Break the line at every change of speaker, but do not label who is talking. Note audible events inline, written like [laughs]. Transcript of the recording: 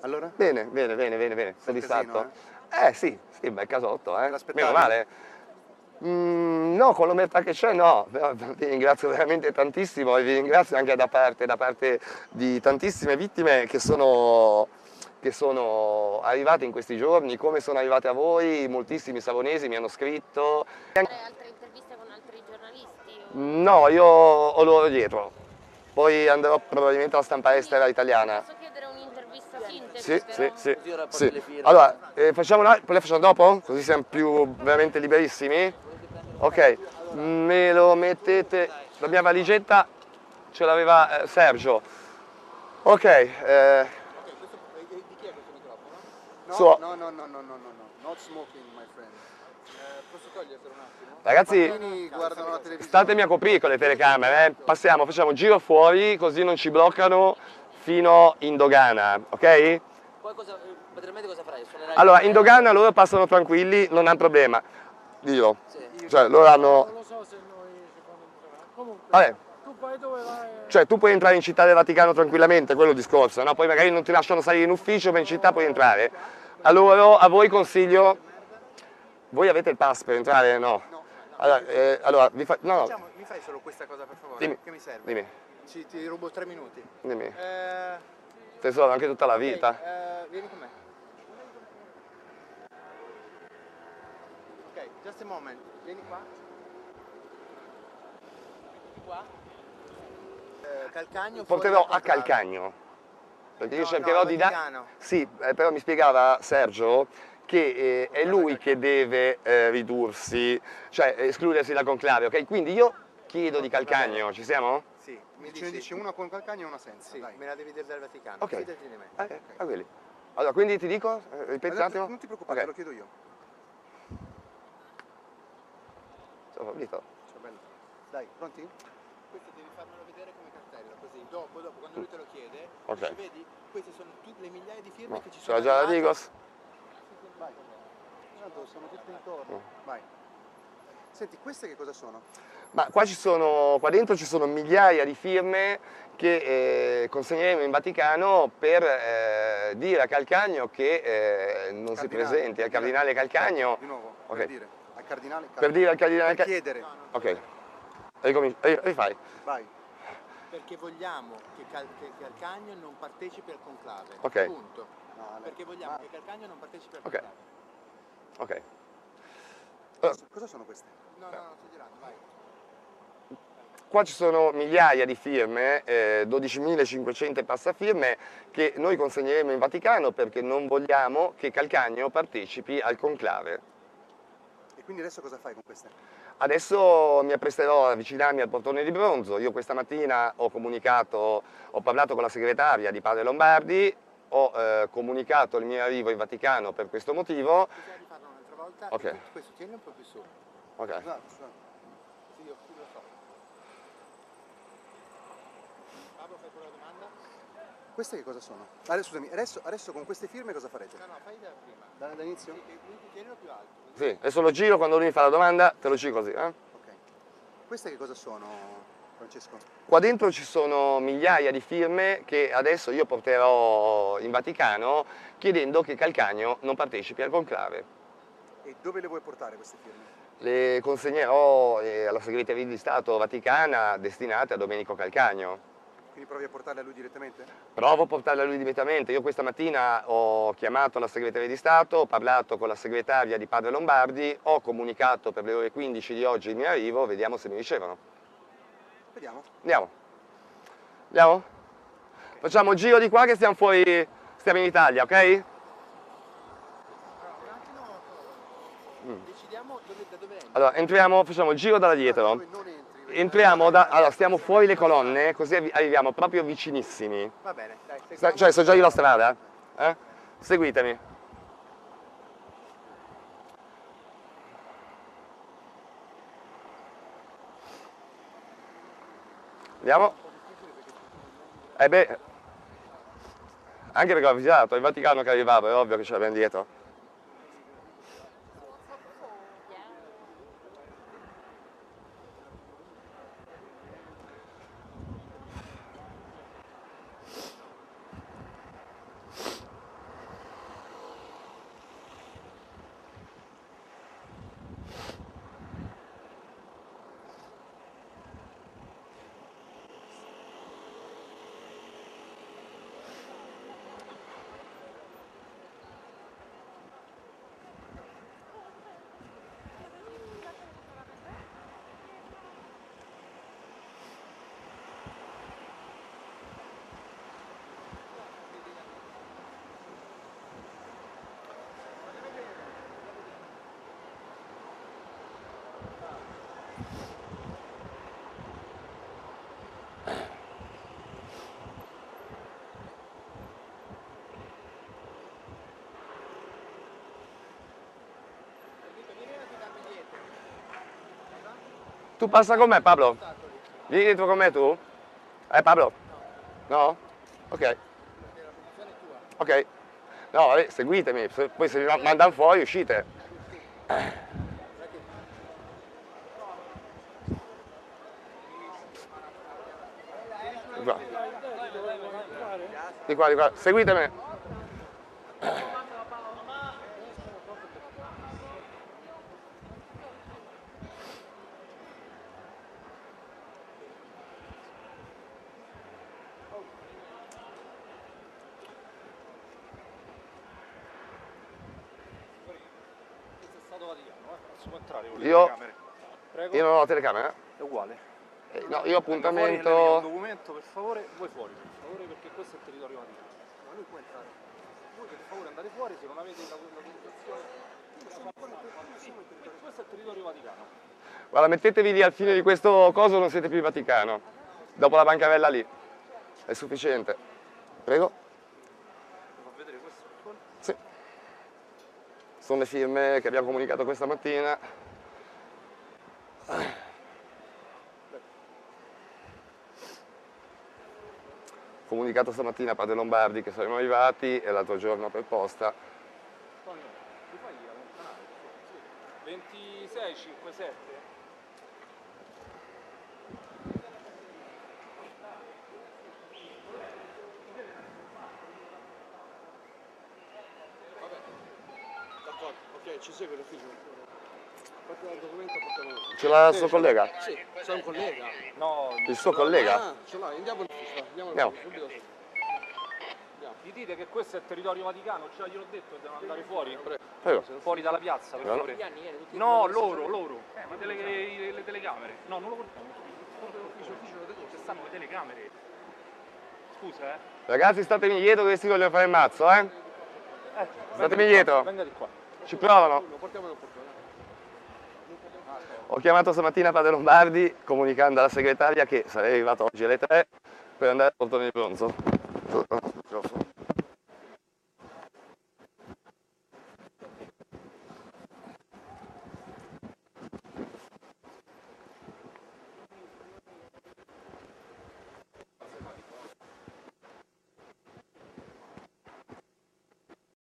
Allora?
Bene, bene, bene, bene, bene. Soddisfatto? Eh sì, sì, bel casotto, eh. Meno male. Mm, no, con l'omertà che c'è no, [laughs] vi ringrazio veramente tantissimo e vi ringrazio anche da parte, da parte di tantissime vittime che sono, che sono arrivate in questi giorni, come sono arrivate a voi, moltissimi savonesi mi hanno scritto.
altre interviste con altri giornalisti? o-
No, io ho loro dietro, poi andrò probabilmente alla stampa estera italiana.
Posso chiedere un'intervista sintesi?
Sì, sì, sì. Sì. Allora, eh, facciamo una, poi le facciamo dopo? Così siamo più veramente liberissimi? Ok, me lo mettete, la mia valigetta ce l'aveva eh, Sergio. Ok, eh,
Di chi è questo microfono? No,
Suo.
no, no, no, no, no, no, no. Not smoking, my friend. Eh, posso toglierselo un attimo?
ragazzi,
I bambini guardano la televisione.
statemi a coprire con le telecamere, eh. passiamo, facciamo un giro fuori così non ci bloccano fino in dogana, ok?
Poi cosa, materialmente cosa farai? Suonerai
Allora, in dogana loro passano tranquilli, non hanno problema. Dio,
Sì.
cioè loro hanno...
Non lo so se noi secondo entrerà. Comunque,
Vabbè,
tu poi dove vai?
Cioè tu puoi entrare in città del Vaticano tranquillamente, quello è il discorso, no? Poi magari non ti lasciano salire in ufficio, ma in città puoi entrare. Allora a voi consiglio, voi avete il pass per entrare? No.
No.
Allora, eh, allora vi fa... no, no,
Facciamo- mi fai solo questa cosa per favore?
Dimmi.
Che mi serve?
dimmi,
Ci, ti rubo tre minuti.
dimmi.
Eh,
Tesoro, anche tutta la vita.
eh, vieni con me. Ok, just a moment. Vieni qua. Qua. Eh, Calcagno.
Porterò a. Calcagno, perché io
No,
cercherò
no,
di dare... Sì, eh, però mi spiegava Sergio che eh, è lui che deve eh, ridursi, cioè escludersi dal conclave, ok? Quindi io chiedo di Calcagno, ci siamo?
Sì, mi ce ne dici una con Calcagno e una senza. Sì, me la devi dire dal Vaticano.
Ok.
Fidati di me.
Eh, a quelli. Allora, quindi ti dico, eh, ripeti un attimo?
Non ti preoccupare,
Ok.
te lo chiedo io.
Ciao Fabrizio.
Ciao bello. Dai, pronti? Questo devi farmelo vedere come cartello, così. Dopo, dopo, quando lui te lo chiede,
Ok.
dici, vedi, queste sono tutte le migliaia di firme
No,
che ci sono.
l'ha già la. Digos?
Vai. Tanto siamo tutti intorno.
Mm.
Vai. Senti, queste che cosa sono?
Ma qua, ci sono, qua dentro ci sono migliaia di firme che eh, consegneremo in Vaticano per eh, dire a Calcagno che eh, non si
Cardinale.
presenti, al cardinale Calcagno,
Di nuovo,
Ok.
per dire. Al cardinale.
per dire al cardinale
Per
Calcagno...
chiedere.
Ok, Ricominci- ri- rifai.
Vai. Perché vogliamo che, Cal- che Calcagno non partecipi al conclave.
Ok.
Punto. Perché vogliamo che Calcagno non partecipi al
Ok.
conclave.
Ok.
Cosa, cosa sono queste? No, no, no, sto girando, vai.
Qua ci sono migliaia di firme, eh, 12.500 e passa firme, che noi consegneremo in Vaticano perché non vogliamo che Calcagno partecipi al conclave.
E quindi adesso cosa fai con queste?
Adesso mi appresterò a avvicinarmi al portone di bronzo. Io questa mattina ho comunicato, ho parlato con la segretaria di Padre Lombardi, ho eh, comunicato il mio arrivo in Vaticano per questo motivo.
Bisogna rifarlo un'altra volta. Questo tieni un po' più su.
Ok.
Scusate, scusate. Sì, io sì, lo so. Pablo, fai pure la domanda? Queste che cosa sono? Adesso, scusami, adesso, adesso con queste firme cosa farete? No, no, fai da prima. Da, da inizio? Sì, tienilo più alto.
Sì, adesso lo giro, quando lui mi fa la domanda te lo giro così. eh?
Ok. Queste che cosa sono, Francesco?
Qua dentro ci sono migliaia di firme che adesso io porterò in Vaticano chiedendo che Calcagno non partecipi al conclave.
E dove le vuoi portare queste firme?
Le consegnerò eh, alla segreteria di Stato Vaticana destinate a Domenico Calcagno.
Quindi provi a portarle a lui direttamente?
Provo a portarle a lui direttamente. Io questa mattina ho chiamato la segreteria di Stato, ho parlato con la segretaria di Padre Lombardi, ho comunicato per le ore 15 di oggi il mio arrivo, vediamo se mi ricevono.
Vediamo.
Andiamo. Andiamo? Facciamo un giro di qua che stiamo fuori, stiamo in Italia, ok?
un attimo, decidiamo dove, da dove.
Allora, entriamo, facciamo il giro dalla dietro.
Entri.
Entriamo da... Allora, stiamo fuori le colonne, così arri- arriviamo proprio vicinissimi.
Va bene, dai. Seguiamo.
Cioè, so già io la strada. eh? Seguitemi. Andiamo. Eh beh, anche perché ho avvisato, il Vaticano che arrivava, è ovvio che ce l'abbiamo dietro. Tu passa con me Pablo? Vieni dentro con me tu? Eh Pablo? No? Ok. Ok. No, vabbè, seguitemi, se- poi se vi ma- mandano fuori uscite. Di qua, di qua. Seguitemi.
Stato Vaticano, eh? Posso entrare con le
Io-?
Prego.
Io non ho telecamera.
È uguale.
Eh, no, io
Fuori lei un
appuntamento.
documento, per favore, voi fuori, per favore, perché questo è il territorio Vaticano. Ma lui può entrare. Voi per favore andate fuori se non avete la documentazione. Questo è il territorio Vaticano.
Guarda, mettetevi lì al fine di questo coso, non siete più Vaticano. Dopo la bancarella lì. È sufficiente. Prego. Sì. Sono le firme che abbiamo comunicato questa mattina. Comunicato stamattina a Padre Lombardi che saremmo arrivati e l'altro giorno per posta.
Antonio, ti fai allontanare? Sì. 26, 57.
Ok, ci segue l'ufficio. Porta il documento, portiamo.
Ce l'ha il suo collega?
Sì, sei un collega.
No,
Il suo collega?
Ah, ce l'hai, andiamo all'ufficio, andiamo
Andiamo.
all'ufficio, subito.
gli dite che questo è il territorio Vaticano, ce gliel'ho detto, devono andare fuori.
Prego.
Fuori dalla piazza, per
No, no.
favore. No, loro, loro. Eh, ma tele- le, le telecamere. No, non lo portiamo. L'ufficio, lo ci stanno le telecamere. Scusa, eh.
Ragazzi, statemi dietro che si vogliono fare il mazzo, eh?
eh
Statemi dietro.
Venga di qua.
Ci provano. Ho chiamato stamattina Padre Lombardi comunicando alla segretaria che sarei arrivato oggi alle 3 per andare al portone di bronzo.